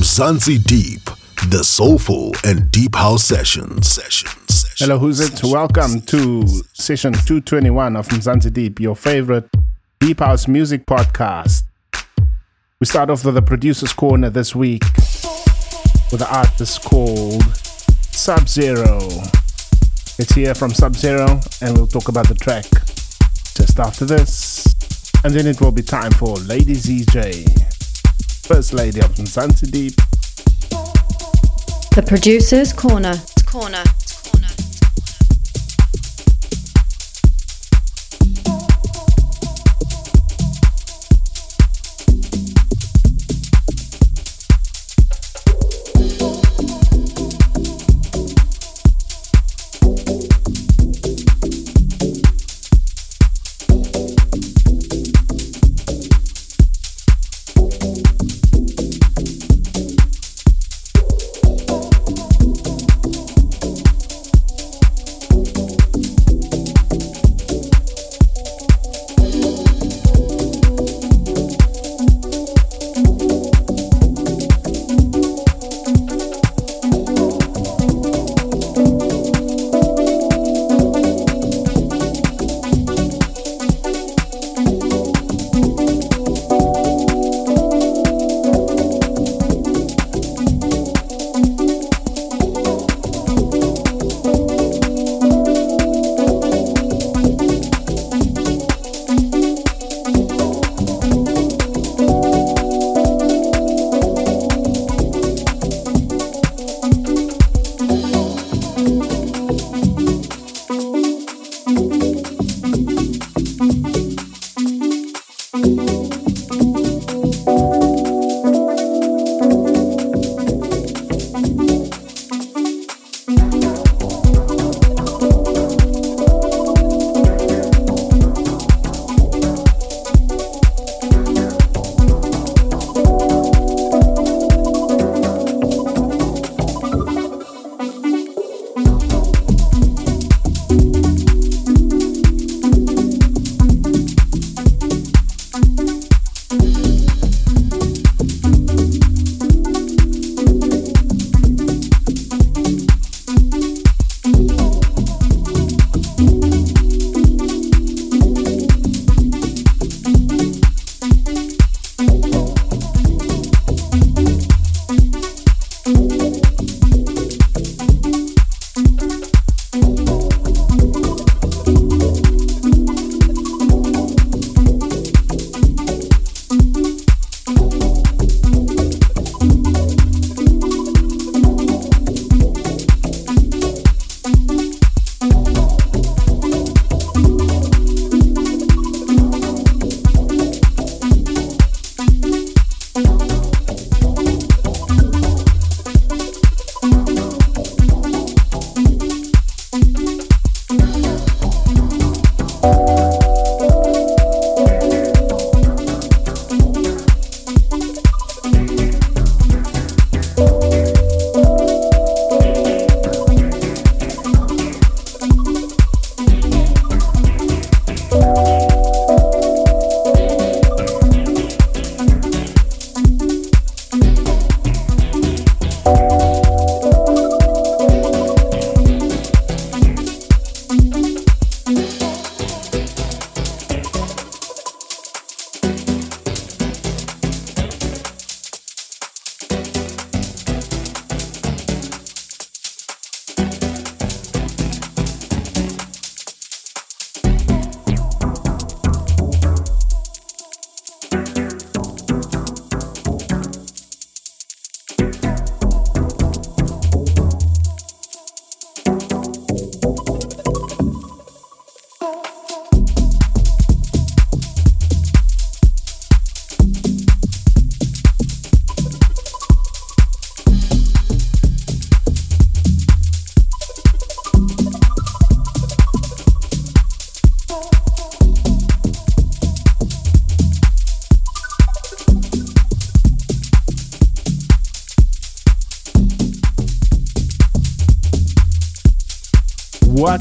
Mzansi Deep, the soulful and deep house sessions. Sessions. sessions Hello, who's it? Welcome to session 221 of Mzansi Deep, your favorite deep house music podcast. We start off with the producer's corner this week with an artist called Sub Zero. It's here from Sub Zero, and we'll talk about the track just after this. And then it will be time for Lady ZJ, First Lady of Mzansi Deep. The producer's corner. Corner.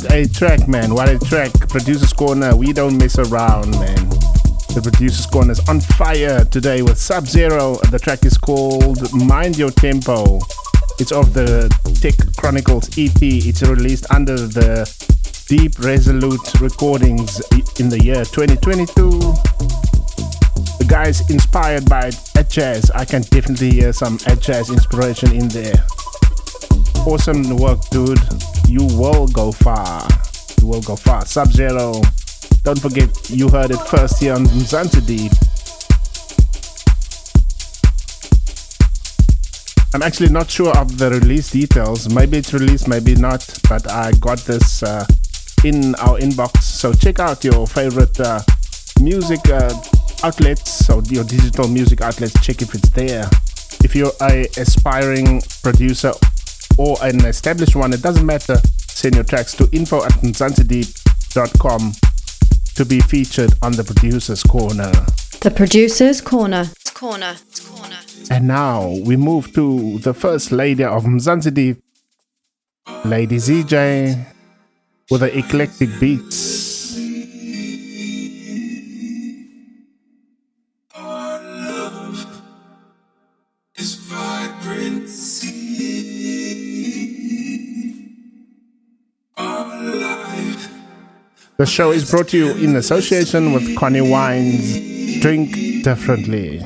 What a track, man. What a track. Producer's Corner. We don't mess around, man. The producer's corner is on fire today with Sub Zero. The track is called Mind Your Tempo. It's of the Tech Chronicles EP. It's released under the Deep Resolute recordings in the year 2022. The guy's inspired by Atjazz. I can definitely hear some Atjazz inspiration in there. Awesome work, dude. You will go far. You will go far. Sub Zero. Don't forget, you heard it first here on Mzansi Deep. I'm actually not sure of the release details. Maybe it's released, maybe not. But I got this uh, in our inbox. So check out your favorite uh, music uh, outlets, so your digital music outlets. Check if it's there. If you're a aspiring producer or an established one, it doesn't matter. Send your tracks to info at mzansideep.com to be featured on the producer's corner. The producer's corner. Corner. Corner. And now we move to the first lady of Mzansi Lady ZJ, with the eclectic beats. The show is brought to you in association with Connie Wines. Drink differently.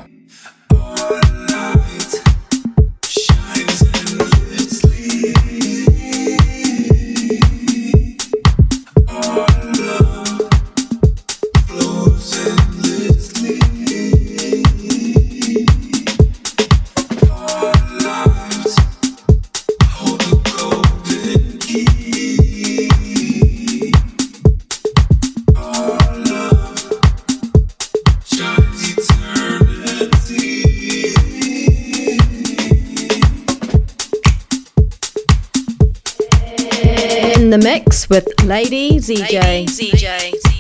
With Lady ZJ. ZJ.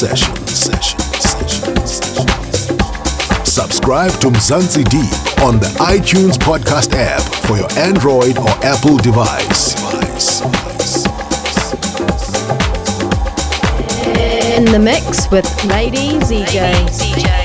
Deep house sessions. Sessions. Sessions. Sessions. Subscribe to Mzansi Deep on the iTunes podcast app for your Android or Apple device. device. In the mix with Lady ZJ. Oh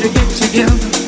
to get together.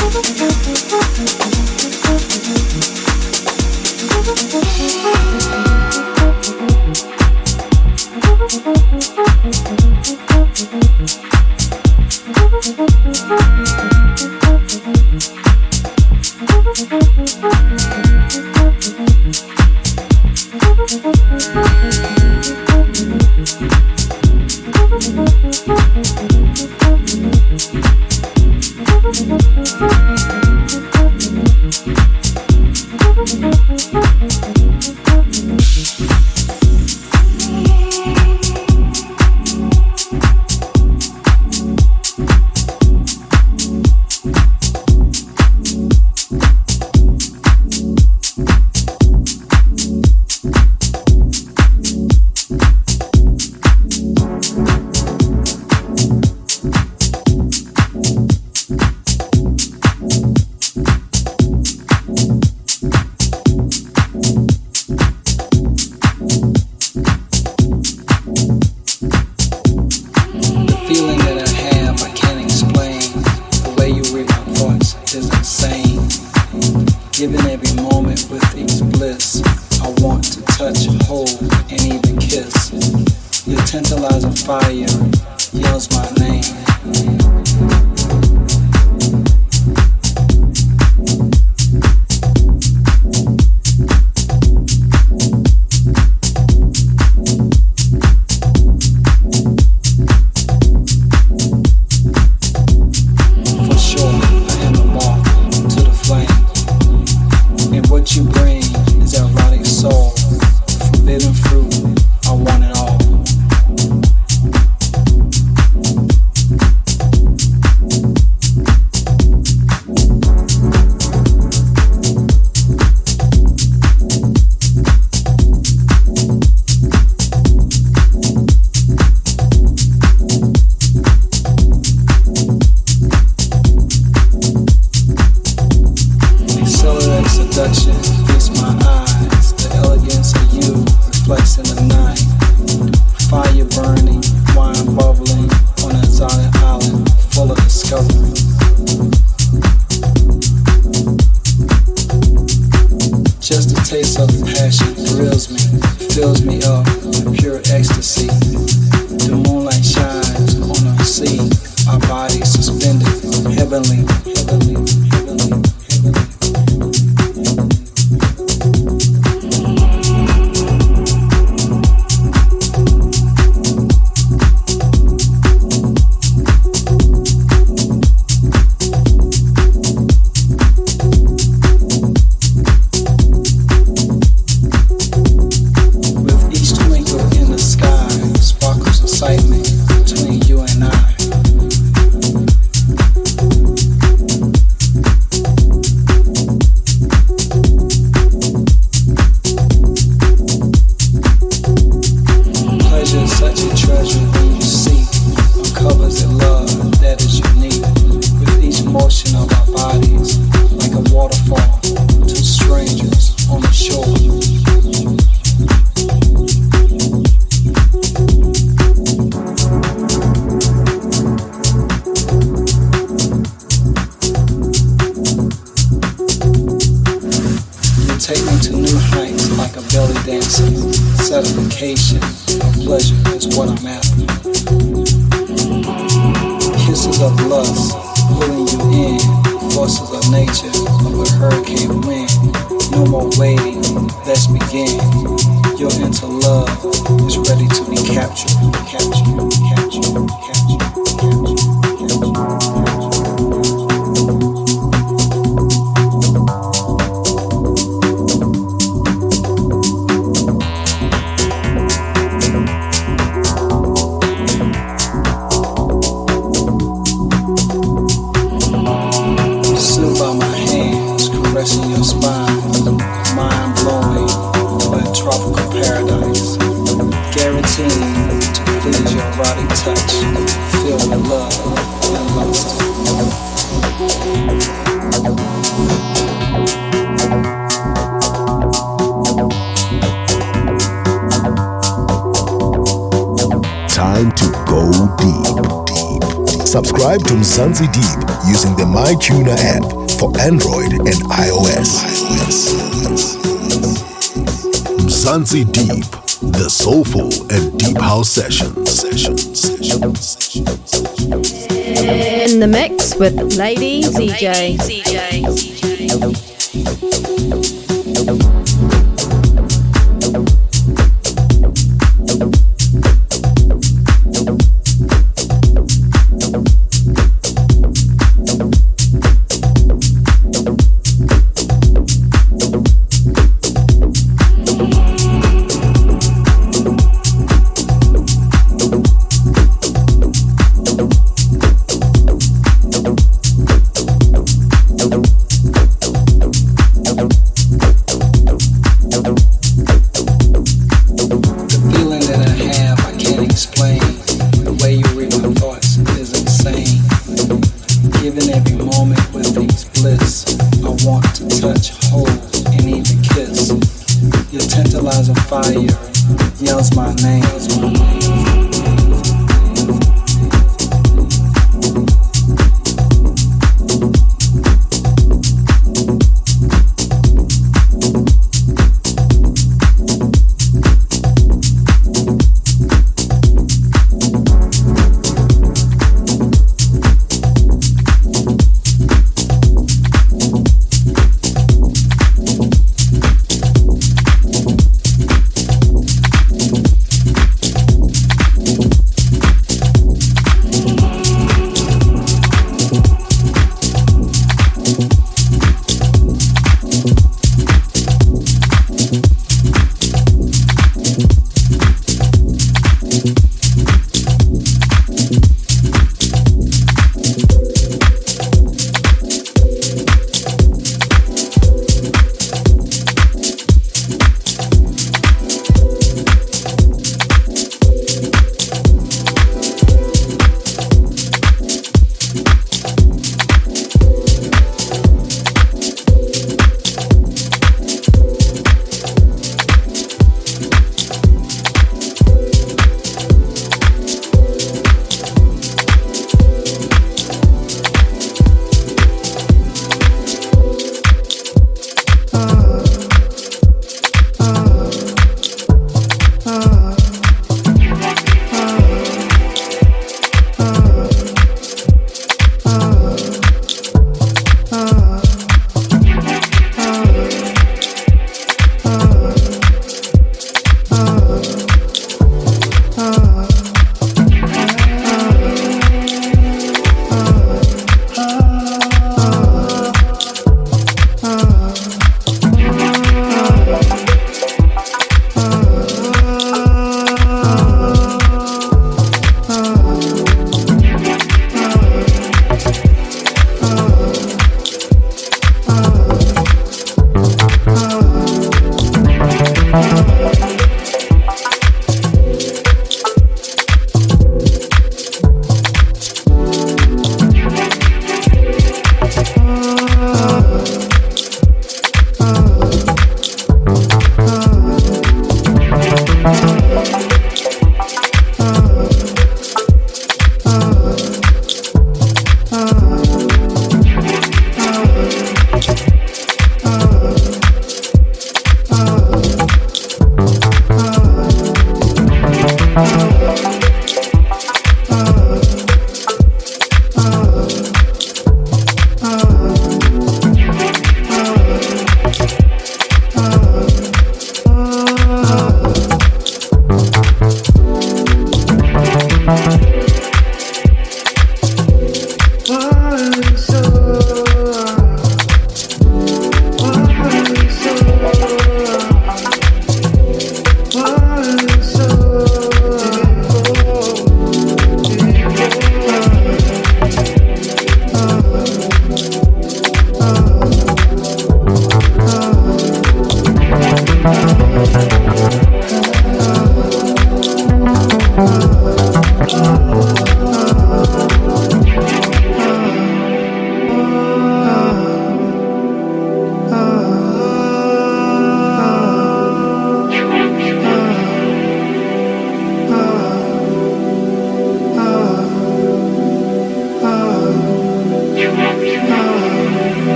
Together. The you. To Deep using the MyTuner app for Android and iOS. Mzansi Deep, the soulful and deep house sessions. In the mix with Lady ZJ. Lady ZJ,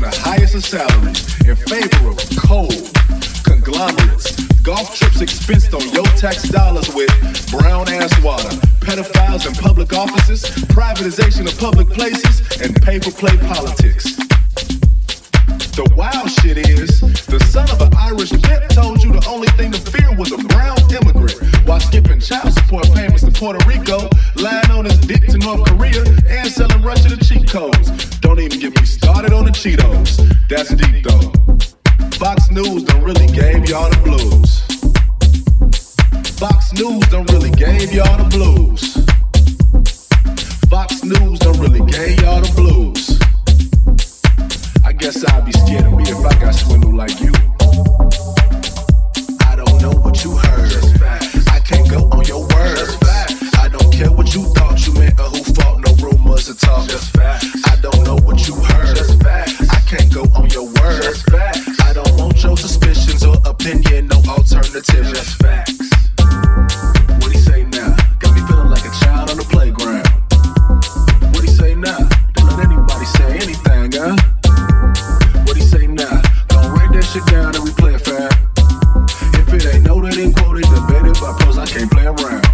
the highest of salaries in favor of coal, conglomerates, golf trips expensed on your tax dollars with brown ass water, pedophiles in public offices, privatization of public places, and pay for play politics. The wild shit is, the son of an Irish bitch told you the only thing to fear was a brown immigrant while skipping child support payments to Puerto Rico, lying on his dick to North Korea, and selling Russia the cheat. Don't even get me started on the Cheetos. That's deep though. Fox News don't really gave y'all the blues. Fox News don't really gave y'all the blues. Fox News don't really gave y'all the blues guess I'd be scared of me if I got swindled like you. I don't know what you heard. I can't go on your words. I don't care what you thought you meant or who fault. No rumors or talk. I don't know what you heard. I can't go on your words. I don't want your suspicions or opinion. No alternatives. Just facts. What he say now? Got me feeling like a child on the playground. What he say now? Don't let anybody say anything, huh? Sit down and we play it fair. If it ain't noted and quoted, debated by pros, I can't play around.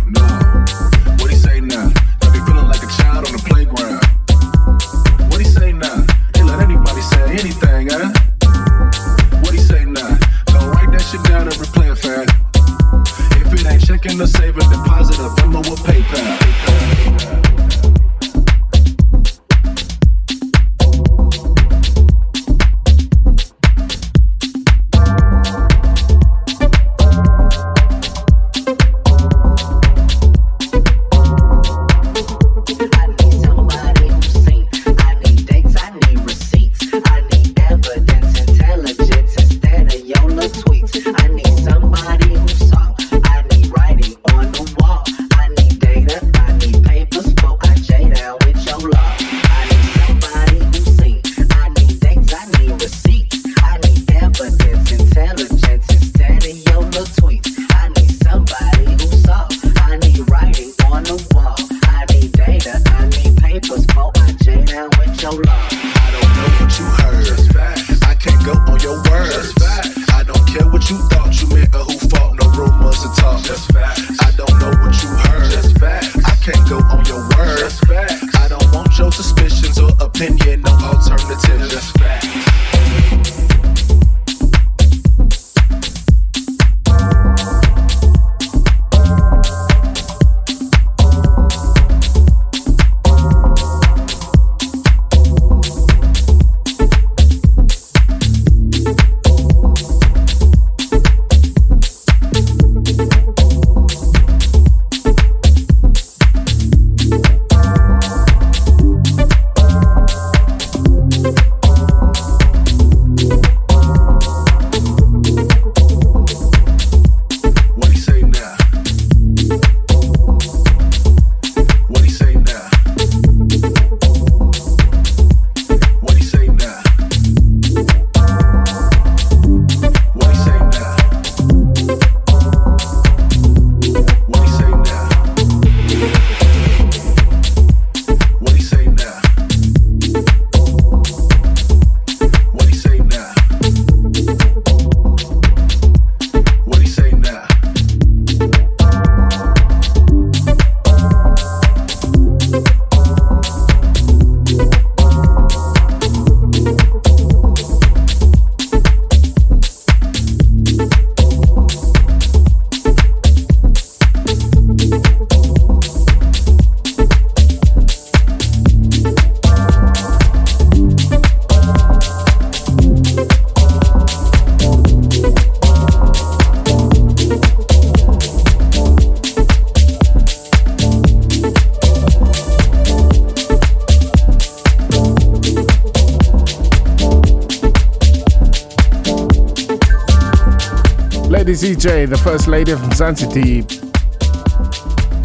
The first lady of Mzansi.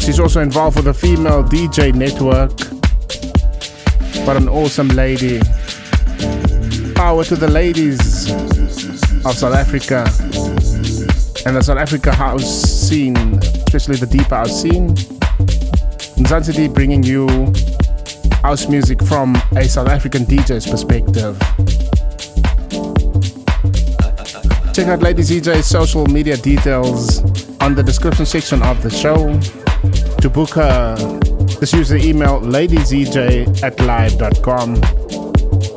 She's also involved with the Female DJ Network. But an awesome lady. Power to the ladies of South Africa and the South Africa house scene, especially the deep house scene. Mzansi bringing you house music from a South African DJ's perspective. Check out Lady ZJ's social media details on the description section of the show. To book her, just use the email ladyzj at live.com.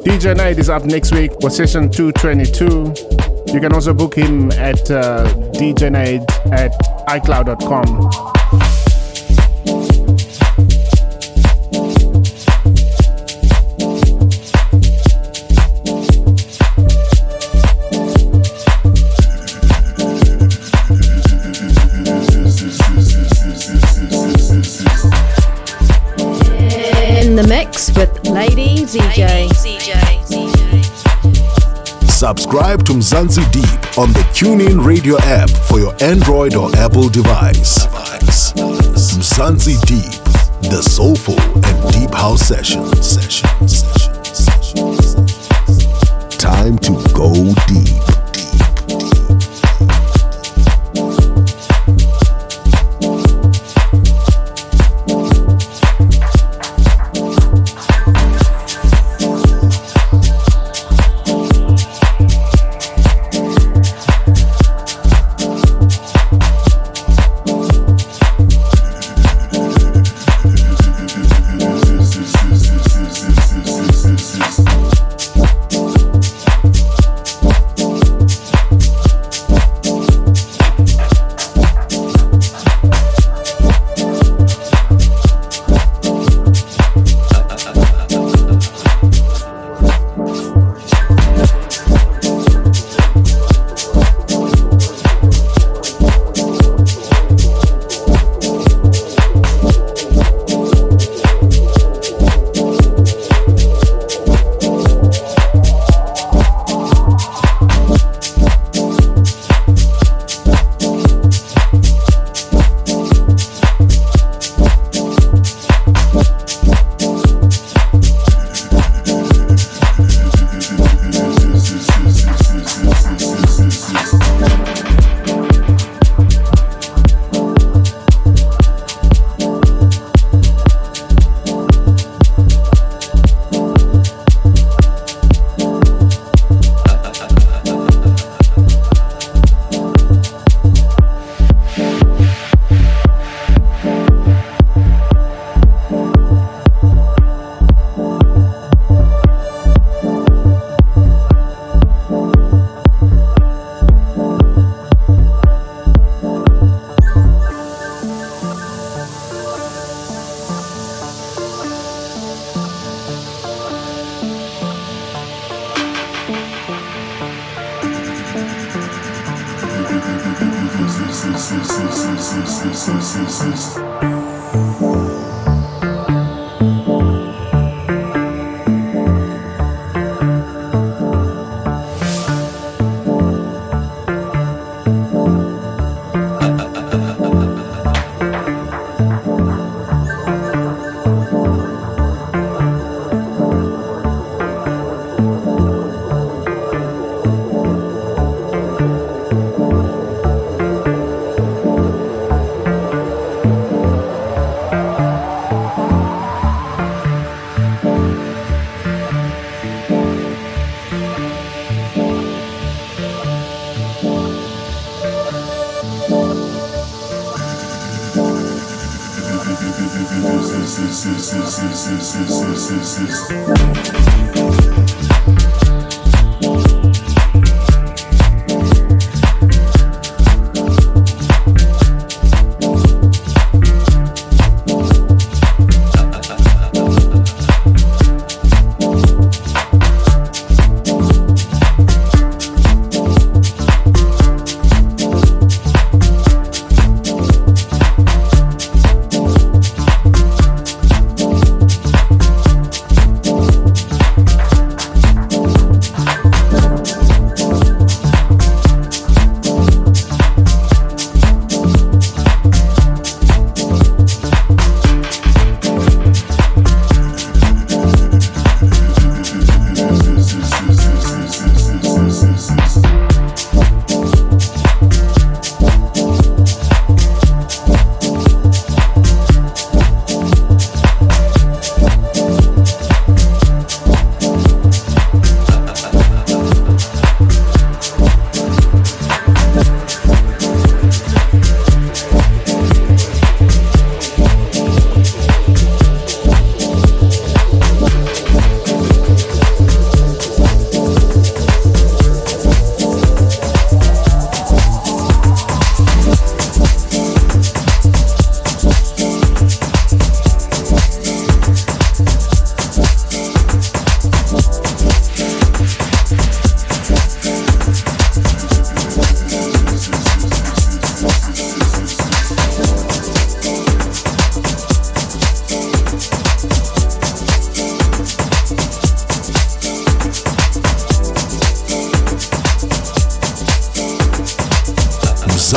DJ Nate is up next week for session 222. You can also book him at uh, djnate at icloud.com. with Lady ZJ. Subscribe to Mzansi Deep on the TuneIn Radio app for your Android or Apple device. Mzansi Deep, the soulful and deep house sessions. Time to go deep.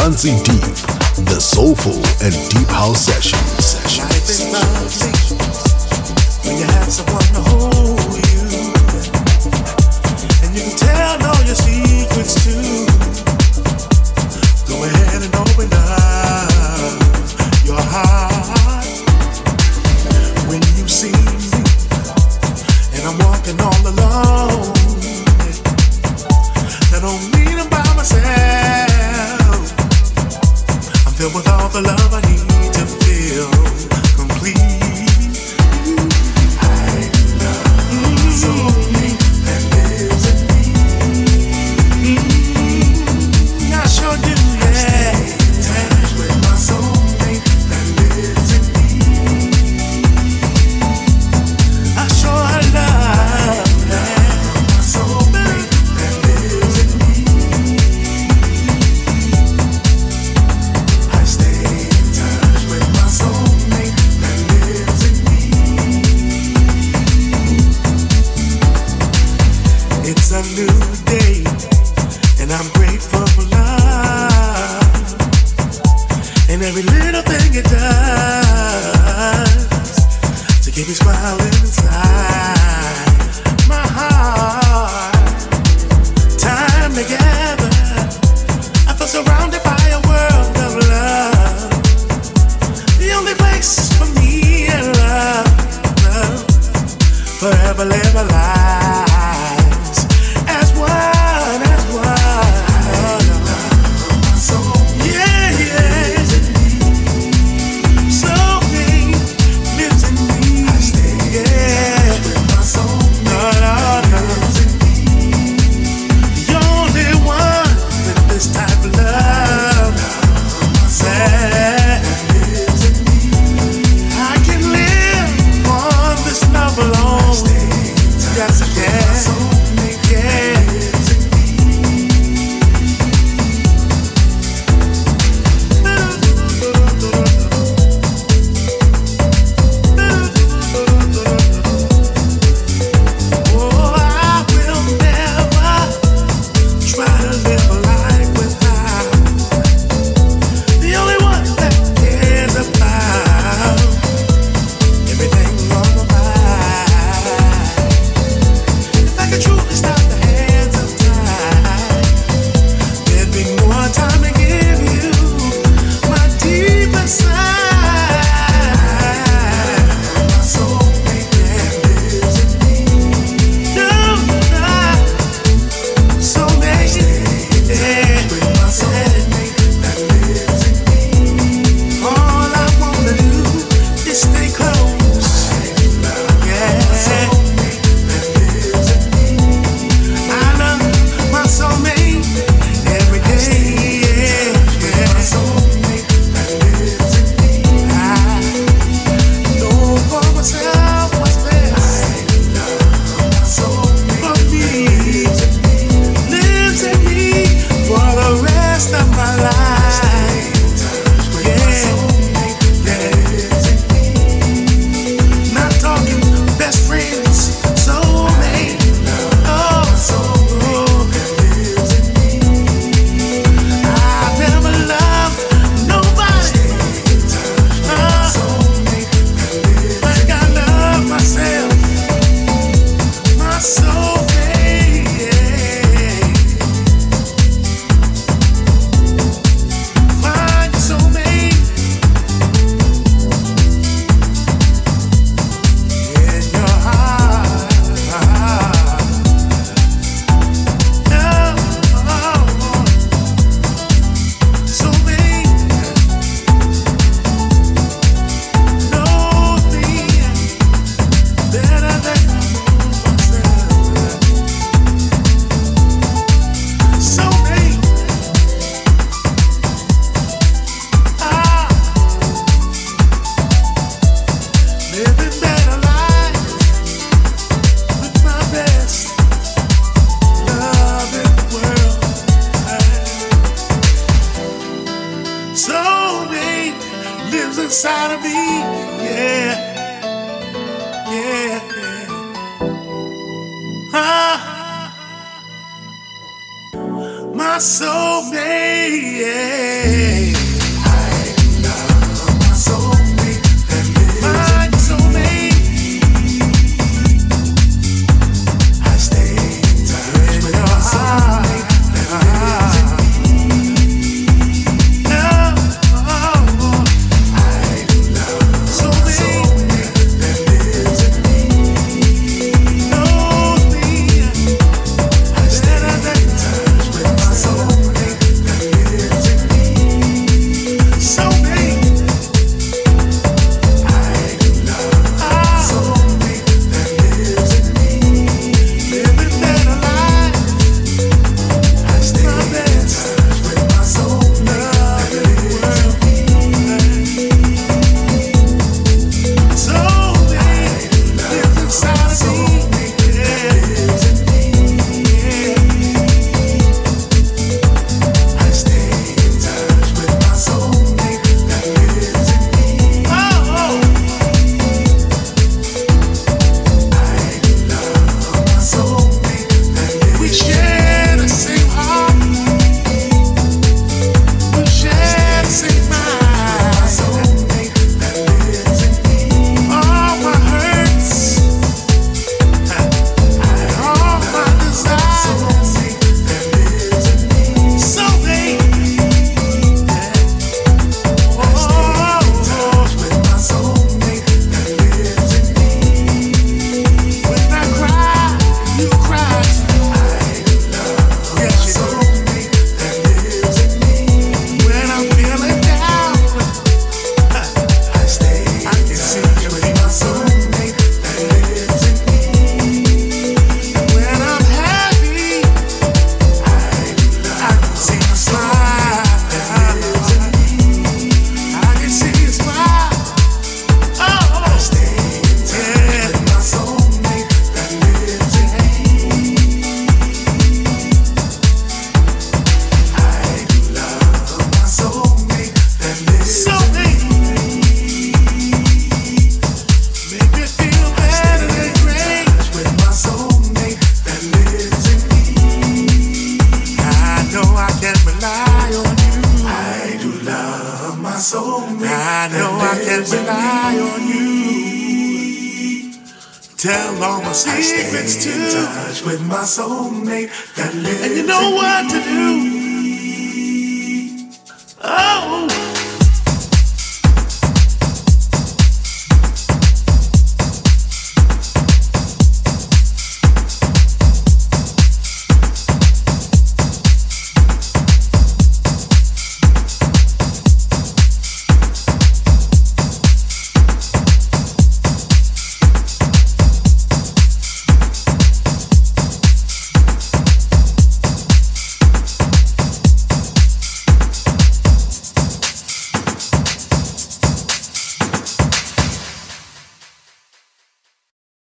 No, no, no.